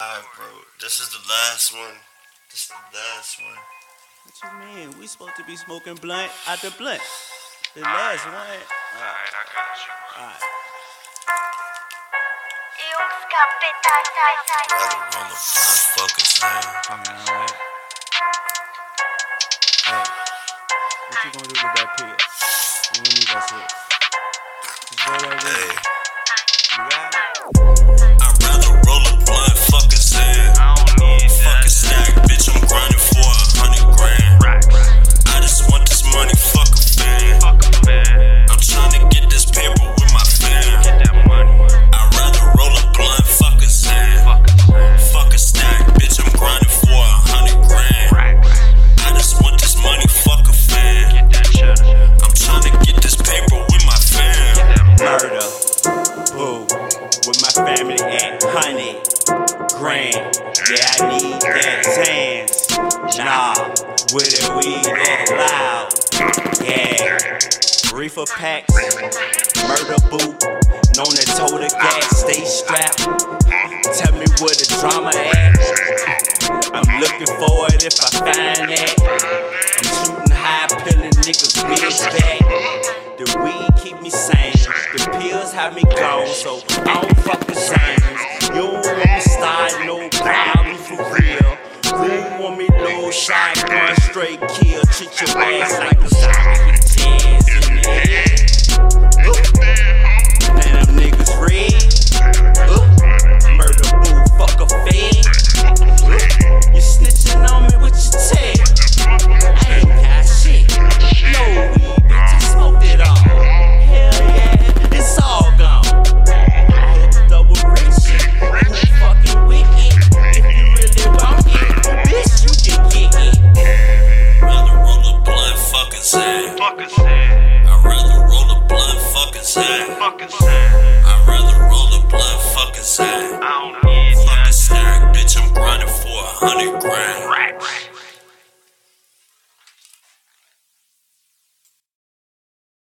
Alright, bro. This is the last one. This is the last one. What you mean? We supposed to be smoking blunt out the blunt. The last one. Alright, I got you. Alright. Rather roll a blunt, fuck a sound. Alright. Hey. What you gonna do with that pill? Family at honey. Grand. Yeah, I need that Xans. Nah. With it weed that loud. Yeah. Reefer packs. Murder boot. Known to tow the gas. Stay strapped. Tell me where the drama at. I'm looking for it if I find it. I'm shooting high, peeling niggas' wigs back. The weed keep me sane. The pills have me gone, so I don't fuck with James. You don't want me start no problem for real. You want me low shotgun, straight kill. Treat your ass like a zombie. Jazz in sound. Fuck a sand. I'd rather roll a blunt, fuck a sound. Fuck. I'd rather roll a blunt, fuck a sound. I don't need that. stack, bitch. I'm grinding for a hundred grand.